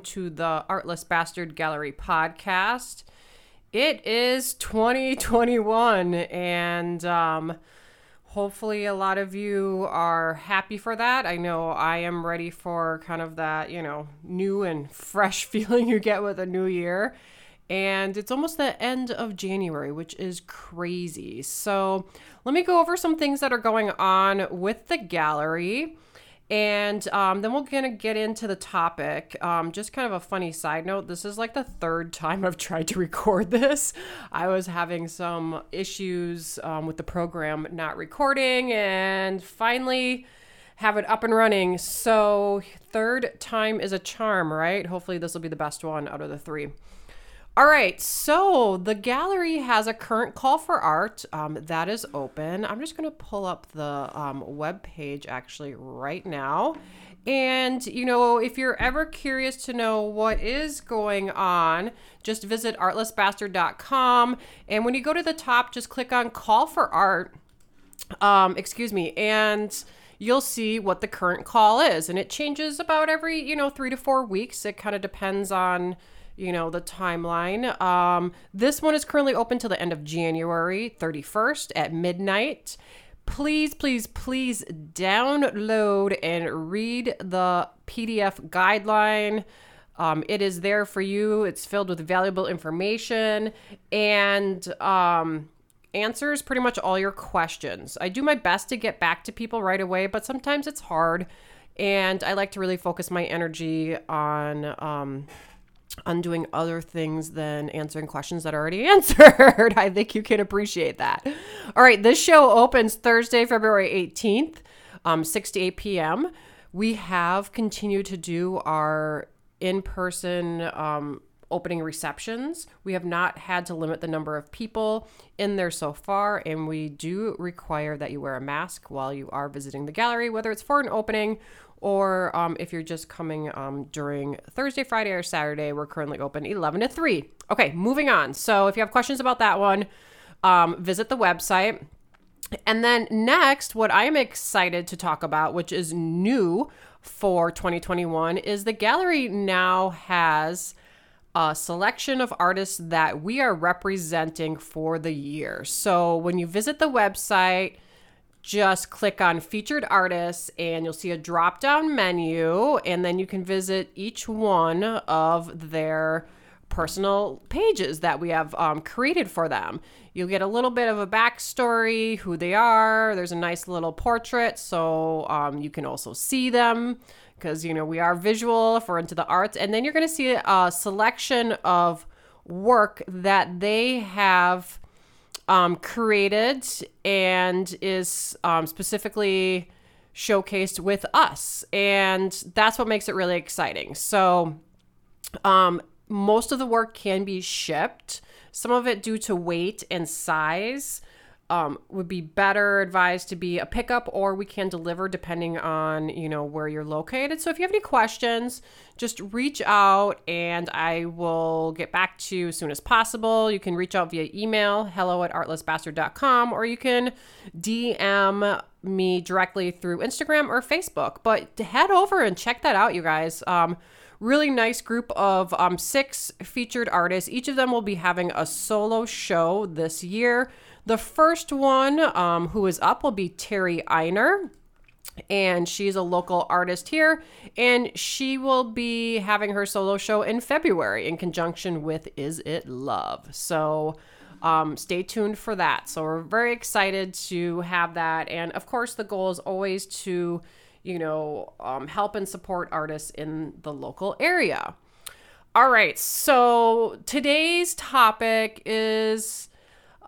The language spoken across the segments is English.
To the Artless Bastard Gallery podcast. It is 2021, and um, hopefully, a lot of you are happy for that. I know I am ready for kind of that, you know, new and fresh feeling you get with a new year. And it's almost the end of January, which is crazy. So, let me go over some things that are going on with the gallery. And um, then we're going to get into the topic. Um, just kind of a funny side note this is like the third time I've tried to record this. I was having some issues um, with the program not recording, and finally have it up and running. So, third time is a charm, right? Hopefully, this will be the best one out of the three. All right, so the gallery has a current call for art um, that is open. I'm just going to pull up the um, web page actually right now. And, you know, if you're ever curious to know what is going on, just visit artlessbastard.com. And when you go to the top, just click on call for art. Um, excuse me. And you'll see what the current call is. And it changes about every, you know, three to four weeks. It kind of depends on you know, the timeline. Um, this one is currently open till the end of January 31st at midnight. Please, please, please download and read the PDF guideline. Um, it is there for you. It's filled with valuable information and um, answers pretty much all your questions. I do my best to get back to people right away, but sometimes it's hard. And I like to really focus my energy on um, on doing other things than answering questions that are already answered. I think you can appreciate that. All right, this show opens Thursday, February 18th, um, 6 to 8 p.m. We have continued to do our in person um, opening receptions. We have not had to limit the number of people in there so far, and we do require that you wear a mask while you are visiting the gallery, whether it's for an opening or um, if you're just coming um, during Thursday, Friday, or Saturday, we're currently open 11 to 3. Okay, moving on. So if you have questions about that one, um, visit the website. And then next, what I'm excited to talk about, which is new for 2021, is the gallery now has a selection of artists that we are representing for the year. So when you visit the website, just click on featured artists and you'll see a drop down menu and then you can visit each one of their personal pages that we have um, created for them. You'll get a little bit of a backstory who they are. There's a nice little portrait so um, you can also see them because you know we are visual if we're into the arts and then you're going to see a selection of work that they have um, created and is um, specifically showcased with us. And that's what makes it really exciting. So, um, most of the work can be shipped, some of it due to weight and size um, would be better advised to be a pickup or we can deliver depending on you know where you're located. So if you have any questions just reach out and i will get back to you as soon as possible. You can reach out via email hello at artlessbastard.com or you can dm me directly through instagram or facebook. But head over and check that out you guys. Um, really nice group of um, six featured artists. Each of them will be having a solo show this year the first one um, who is up will be Terry Einer and she's a local artist here and she will be having her solo show in february in conjunction with is it love. So um, stay tuned for that. So we're very excited to have that and of course the goal is always to you know um, help and support artists in the local area. All right so today's topic is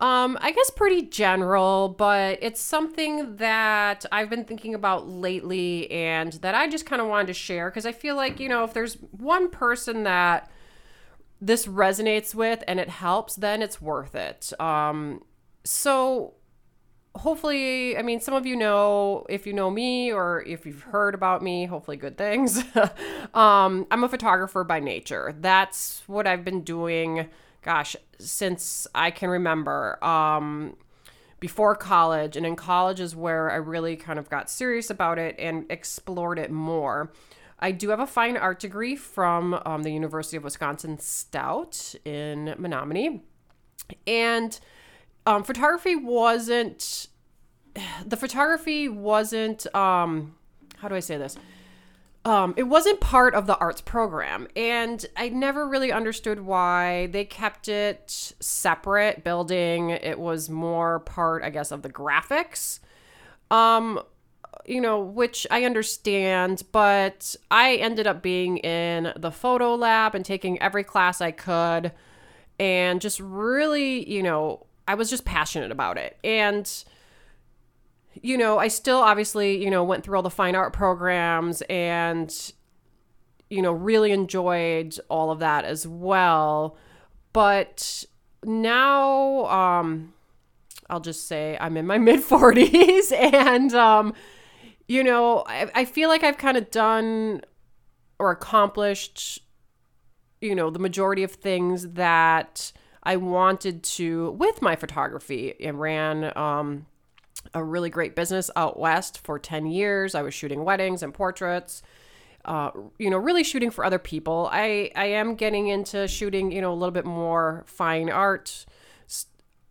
um, I guess pretty general, but it's something that I've been thinking about lately and that I just kind of wanted to share because I feel like, you know, if there's one person that this resonates with and it helps, then it's worth it. Um, so hopefully, I mean, some of you know, if you know me or if you've heard about me, hopefully good things. um, I'm a photographer by nature. That's what I've been doing gosh, since I can remember. Um, before college, and in college is where I really kind of got serious about it and explored it more. I do have a fine art degree from um, the University of Wisconsin Stout in Menomonie. And um, photography wasn't, the photography wasn't, um, how do I say this? Um, it wasn't part of the arts program, and I never really understood why they kept it separate building. It was more part, I guess, of the graphics. Um, you know, which I understand, but I ended up being in the photo lab and taking every class I could and just really, you know, I was just passionate about it. And you know, I still obviously, you know, went through all the fine art programs and, you know, really enjoyed all of that as well. But now, um, I'll just say I'm in my mid 40s and, um, you know, I, I feel like I've kind of done or accomplished, you know, the majority of things that I wanted to with my photography. I ran, um, a really great business out west for 10 years. I was shooting weddings and portraits. Uh, you know, really shooting for other people. I, I am getting into shooting, you know, a little bit more fine art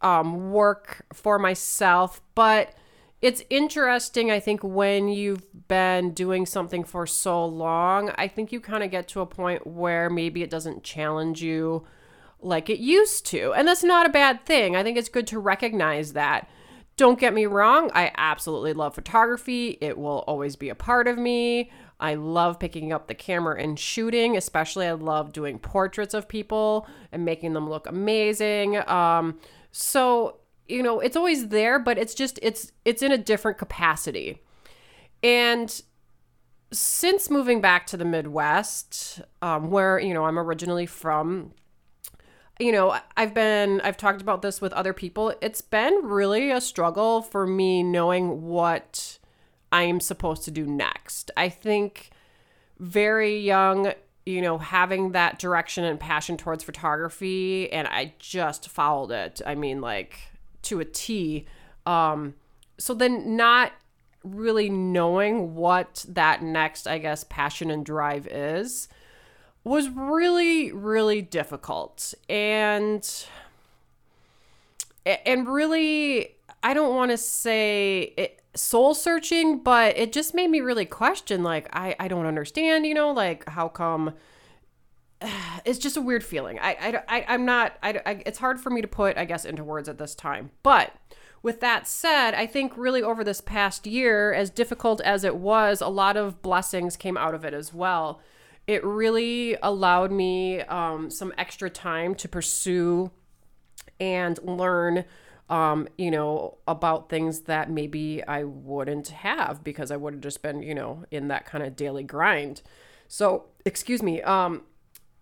um, work for myself. But it's interesting, I think, when you've been doing something for so long, I think you kind of get to a point where maybe it doesn't challenge you like it used to. And that's not a bad thing. I think it's good to recognize that. Don't get me wrong, I absolutely love photography. It will always be a part of me. I love picking up the camera and shooting, especially I love doing portraits of people and making them look amazing. Um, so, you know, it's always there, but it's just it's it's in a different capacity. And since moving back to the Midwest, um, where you know I'm originally from, you know, I've been, I've talked about this with other people. It's been really a struggle for me knowing what I'm supposed to do next. I think very young, you know, having that direction and passion towards photography, and I just followed it. I mean, like to a T. Um, so then not really knowing what that next, I guess, passion and drive is was really really difficult. And and really I don't want to say it, soul searching but it just made me really question like I I don't understand you know like how come it's just a weird feeling. I I, I am not I, I it's hard for me to put I guess into words at this time. But with that said, I think really over this past year, as difficult as it was, a lot of blessings came out of it as well it really allowed me um, some extra time to pursue and learn um, you know, about things that maybe I wouldn't have because I would have just been, you know, in that kind of daily grind. So, excuse me. Um,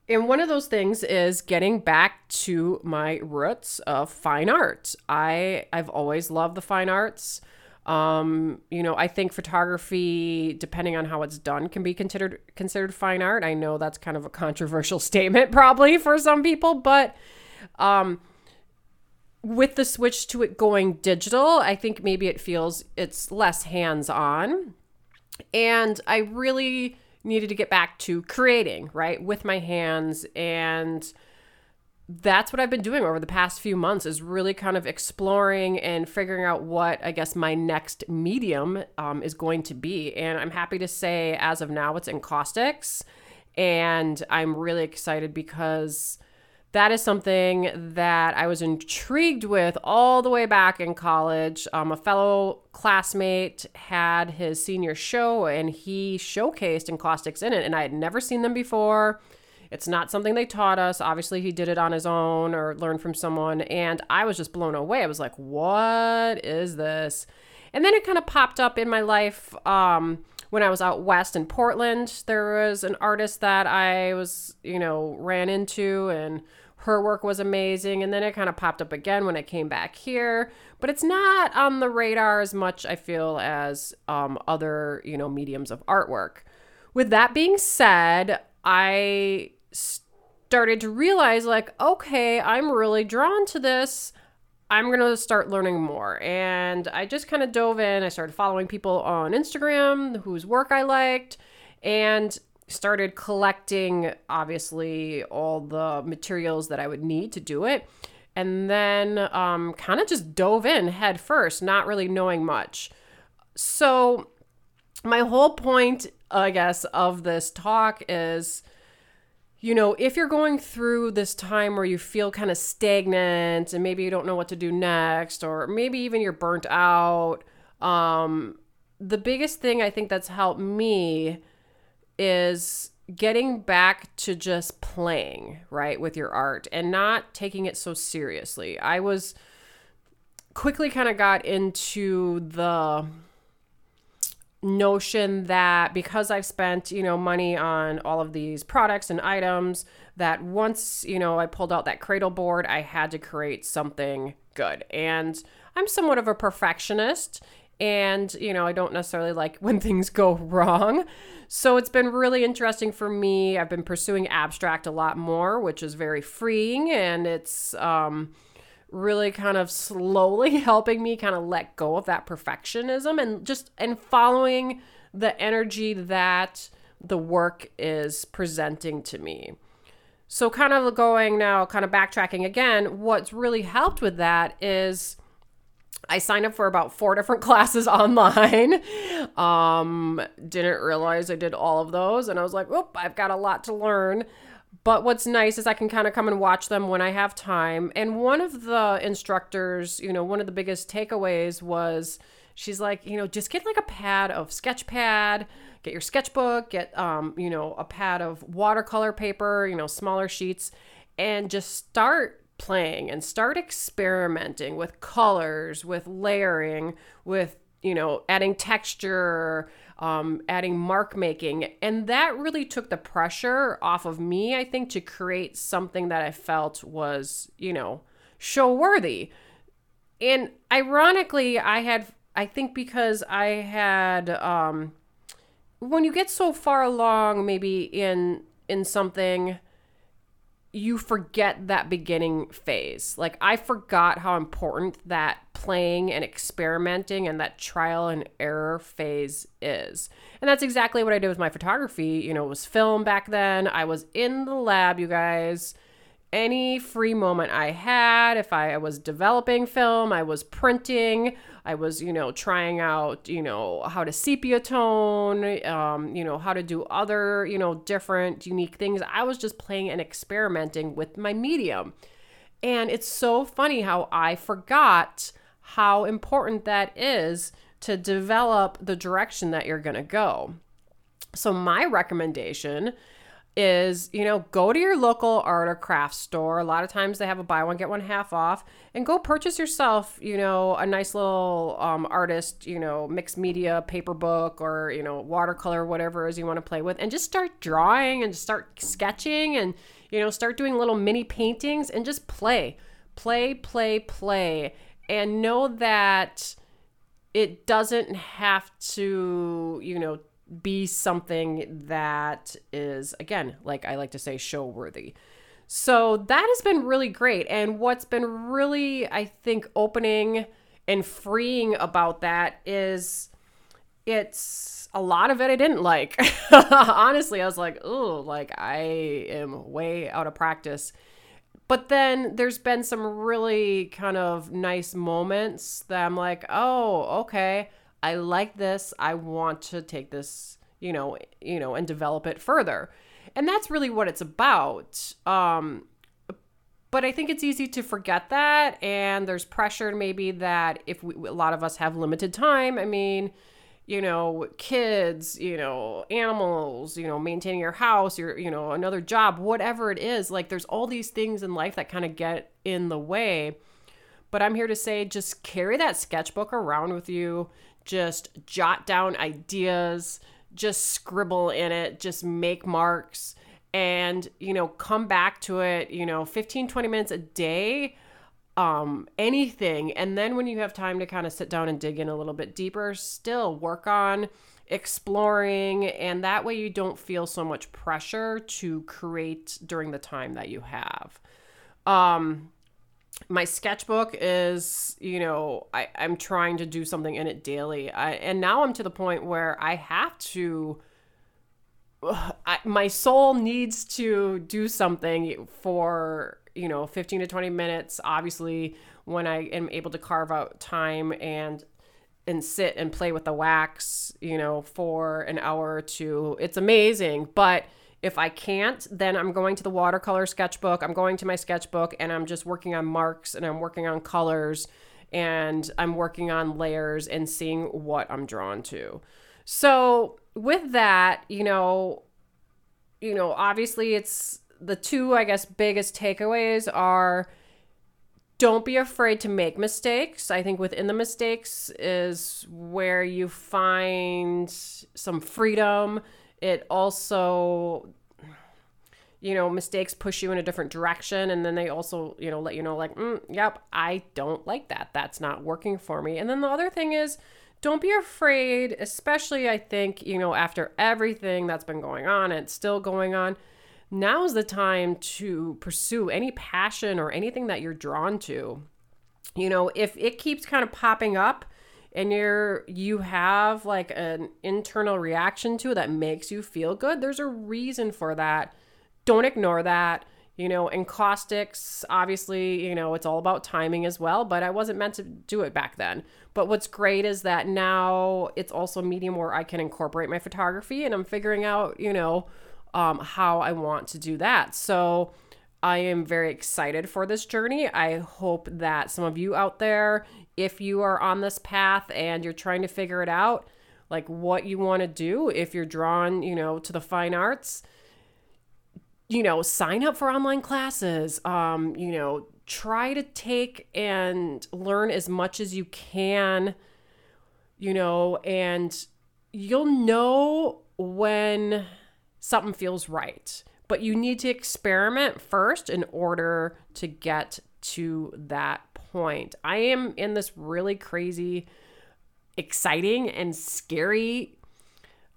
and one of those things is getting back to my roots of fine art. I I've always loved the fine arts. Um, you know, I think photography, depending on how it's done, can be considered considered fine art. I know that's kind of a controversial statement, probably for some people, but um, with the switch to it going digital, I think maybe it feels it's less hands on, and I really needed to get back to creating right with my hands and that's what I've been doing over the past few months is really kind of exploring and figuring out what I guess my next medium um, is going to be. And I'm happy to say, as of now, it's encaustics. And I'm really excited because that is something that I was intrigued with all the way back in college. Um, a fellow classmate had his senior show and he showcased encaustics in it, and I had never seen them before. It's not something they taught us. Obviously, he did it on his own or learned from someone. And I was just blown away. I was like, what is this? And then it kind of popped up in my life um, when I was out west in Portland. There was an artist that I was, you know, ran into and her work was amazing. And then it kind of popped up again when I came back here. But it's not on the radar as much, I feel, as um, other, you know, mediums of artwork. With that being said, I started to realize like okay i'm really drawn to this i'm going to start learning more and i just kind of dove in i started following people on instagram whose work i liked and started collecting, obviously, all the materials that I would need to do it. And then um, kind of just dove in head first, not really knowing much. So, my whole point, I guess, of this talk is you know, if you're going through this time where you feel kind of stagnant and maybe you don't know what to do next, or maybe even you're burnt out, um, the biggest thing I think that's helped me is getting back to just playing, right, with your art and not taking it so seriously. I was quickly kind of got into the notion that because I've spent, you know, money on all of these products and items, that once, you know, I pulled out that cradle board, I had to create something good. And I'm somewhat of a perfectionist and, you know, I don't necessarily like when things go wrong. So it's been really interesting for me. I've been pursuing abstract a lot more, which is very freeing and it's um really kind of slowly helping me kind of let go of that perfectionism and just and following the energy that the work is presenting to me. So kind of going now kind of backtracking again, what's really helped with that is I signed up for about four different classes online. Um, didn't realize I did all of those, and I was like, "Oop, I've got a lot to learn." But what's nice is I can kind of come and watch them when I have time. And one of the instructors, you know, one of the biggest takeaways was she's like, you know, just get like a pad of sketch pad, get your sketchbook, get um, you know, a pad of watercolor paper, you know, smaller sheets, and just start playing and start experimenting with colors, with layering, with, you know, adding texture, um, adding mark making. And that really took the pressure off of me, I think, to create something that I felt was, you know, show worthy. And ironically, I had, I think because I had, um, when you get so far along, maybe in, in something, you forget that beginning phase. Like I forgot how important that playing and experimenting and that trial and error phase is. And that's exactly what I did with my photography. You know, it was film back then. I was in the lab, you guys, any free moment I had. If I was developing film, I was printing, I was, you know, trying out, you know, how to sepia tone, um, you know, how to do other, you know, different unique things. I was just playing and experimenting with my medium. And it's so funny how I forgot how important that is to develop the direction that you're going to go. So, my recommendation is, you know, go to your local art or craft store. A lot of times they have a buy one, get one half off, and go purchase yourself, you know, a nice little um, artist, you know, mixed media paper book or, you know, watercolor, whatever it is you want to play with, and just start drawing and start sketching and, you know, start doing little mini paintings and just play, play, play, play. And know that it doesn't have to, you know, be something that is, again, like I like to say, show worthy. So that has been really great. And what's been really, I think, opening and freeing about that is it's a lot of it I didn't like. Honestly, I was like, oh, like I am way out of practice. But then there's been some really kind of nice moments that I'm like, oh, okay. I like this. I want to take this, you know, you know, and develop it further. And that's really what it's about. Um, but I think it's easy to forget that, and there's pressure maybe that if we, a lot of us have limited time. I mean, you know, kids, you know, animals, you know, maintaining your house, your, you know, another job, whatever it is. Like, there's all these things in life that kind of get in the way. But I'm here to say, just carry that sketchbook around with you. Just jot down ideas, just scribble in it, just make marks. And, you know, come back to it, you know, 15 20 minutes a day um anything. And then when you have time to kind of sit down and dig in a little bit deeper still work on exploring. And that way you don't feel so much pressure to create during the time that you have. Um my sketchbook is you know I, i'm trying to do something in it daily. I, and now i'm to the point where i have to I, my soul needs to do something for you know 15 to 20 minutes obviously when i am able to carve out time and and sit and play with the wax you know for an hour or two. It's amazing but if i can't then i'm going to the watercolor sketchbook i'm going to my sketchbook and i'm just working on marks and i'm working on colors and i'm working on layers and seeing what i'm drawn to so with that you know you know obviously it's the two, I guess, biggest takeaways are don't be afraid to make mistakes. I think within the mistakes is where you find some freedom. It also, you know, mistakes push you in a different direction. And then they also, you know, let you know, like, mm, yep, I don't like that. That's not working for me. And then the other thing is, don't be afraid, especially I think, you know, after everything that's been going on and still going on now is the time to pursue any passion or anything that you're drawn to. You know, if it keeps kind of popping up and you're you have like an internal reaction to it that makes you feel good, there's a reason for that. Don't ignore that. You know, encaustics, obviously, you know, it's all about timing as well, but I wasn't meant to do it back then. But what's great is that now it's also a medium where I can incorporate my photography and I'm figuring out, you know, um, how I want to do that. So I am very excited for this journey. I hope that some of you out there, if you are on this path and you're trying to figure it out, like what you want to do, if you're drawn, you know, to the fine arts, you know, sign up for online classes. Um, you know, try to take and learn as much as you can, you know, and you'll know when something feels right. But you need to experiment first in order to get to that point. I am in this really crazy, exciting, and scary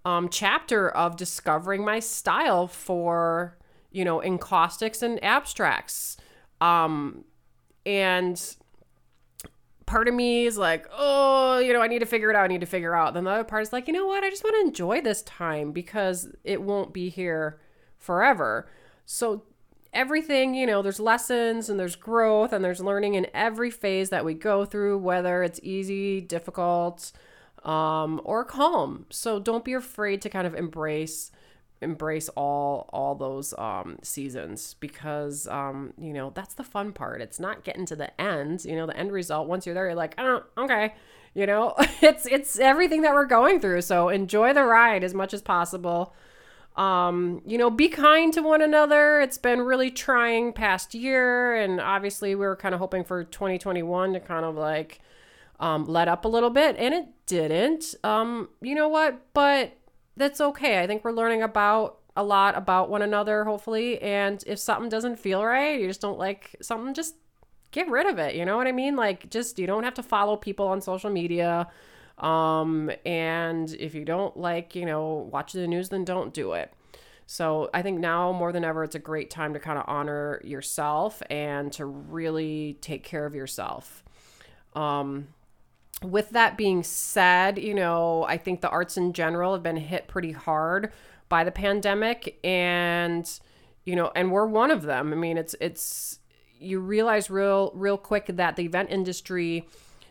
um, chapter of discovering my style for, you know, encaustics and abstracts. Um, and part of me is like, oh, you know, I need to figure it out. I need to figure out. Then the other part is like, you know what? I just want to enjoy this time because it won't be here forever. So everything, you know, there's lessons and there's growth and there's learning in every phase that we go through, whether it's easy, difficult, um, or calm. So don't be afraid to kind of embrace embrace all all those um, seasons because um, you know that's the fun part. It's not getting to the end. You know, the end result. Once you're there, you're like, oh, okay. You know, it's it's everything that we're going through. So enjoy the ride as much as possible. Um, you know, be kind to one another. It's been really trying past year, and obviously we were kind of hoping for 2021 to kind of like um, let up a little bit, and it didn't. Um, you know what? But that's okay. I think we're learning about a lot about one another, hopefully. And if something doesn't feel right, you just don't like something, just get rid of it. You know what I mean? Like, just you don't have to follow people on social media. Um, and if you don't like, you know, watch the news, then don't do it. So I think now more than ever, it's a great time to kind of honor yourself and to really take care of yourself. Um, with that being said, you know, I think the arts in general have been hit pretty hard by the pandemic and you know, and we're one of them. I mean, it's it's you realize real real quick that the event industry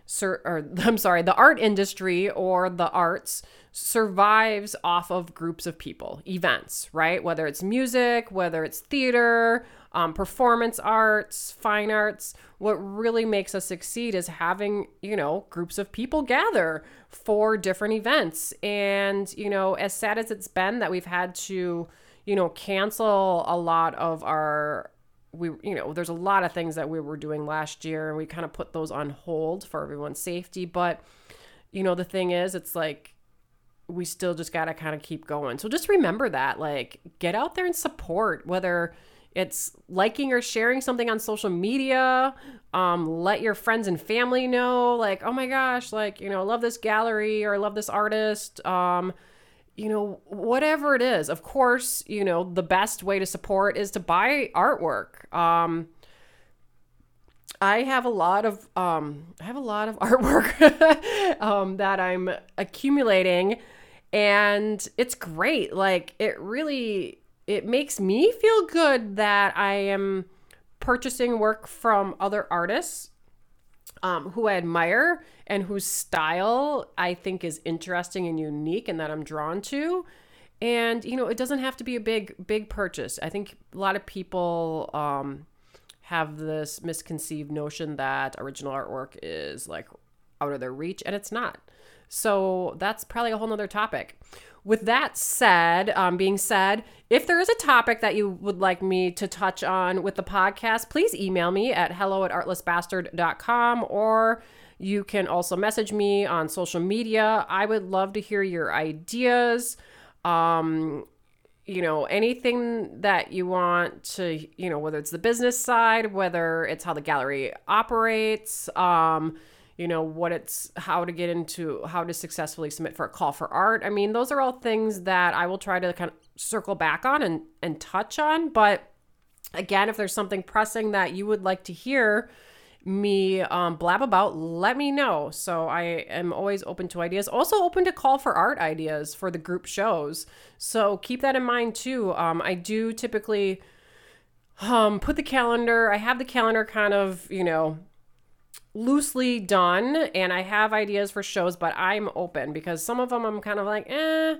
sur- or I'm sorry, the art industry or the arts survives off of groups of people, events, right? Whether it's music, whether it's theater, um, performance arts, fine arts. What really makes us succeed is having, you know, groups of people gather for different events. And, you know, as sad as it's been that we've had to, you know, cancel a lot of our we you know there's a lot of things that we were doing last year and we kind of put those on hold for everyone's safety but you know the thing is it's like we still just got to kind of keep going so just remember that like get out there and support whether it's liking or sharing something on social media. Um, let your friends and family know, like, oh my gosh, like, you know, I love this gallery or I love this artist. Um, you know, whatever it is. Of course, you know, the best way to support is to buy artwork. Um, I have a lot of um, I have a lot of artwork um, that I'm accumulating and it's great. Like it really it makes me feel good that I am purchasing work from other artists um, who I admire and whose style I think is interesting and unique and that I'm drawn to. And you know, it doesn't have to be a big big purchase. I think a lot of people um, have this misconceived notion that original artwork is like out of their reach, and it's not. So that's probably a whole nother topic. With that said, um, being said, if there is a topic that you would like me to touch on with the podcast, please email me at hello at artlessbastard.com or you can also message me on social media. I would love to hear your ideas. Um, you know, anything that you want to, you know, whether it's the business side, whether it's how the gallery operates, um, you know what it's how to get into how to successfully submit for a call for art. I mean those are all things that i will try to kind of circle back on and and touch on. But again if there's something pressing that you would like to hear me um, blab about let me know. So i am always open to ideas. Also open to call for art ideas for the group shows. So keep that in mind too. Um, i do typically um, put the calendar i have the calendar kind of you know loosely done and I have ideas for shows, but I'm open because some of them I'm kind of like, eh,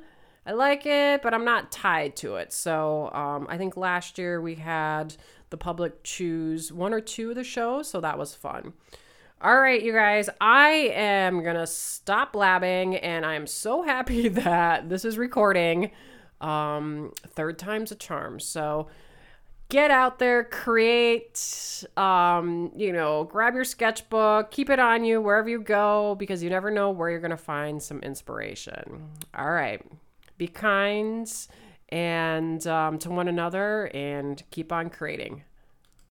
I like it, but I'm not tied to it. So um, I think last year we had the public choose one or two of the shows, so that was fun. All right, you guys, I am gonna stop blabbing, and I'm so happy that this is recording. Um, third time's a charm. So get out there, create, um, you know, grab your sketchbook, keep it on you wherever you go because you never know where you're going to find some inspiration. All right. Be kind and um, to one another and keep on creating.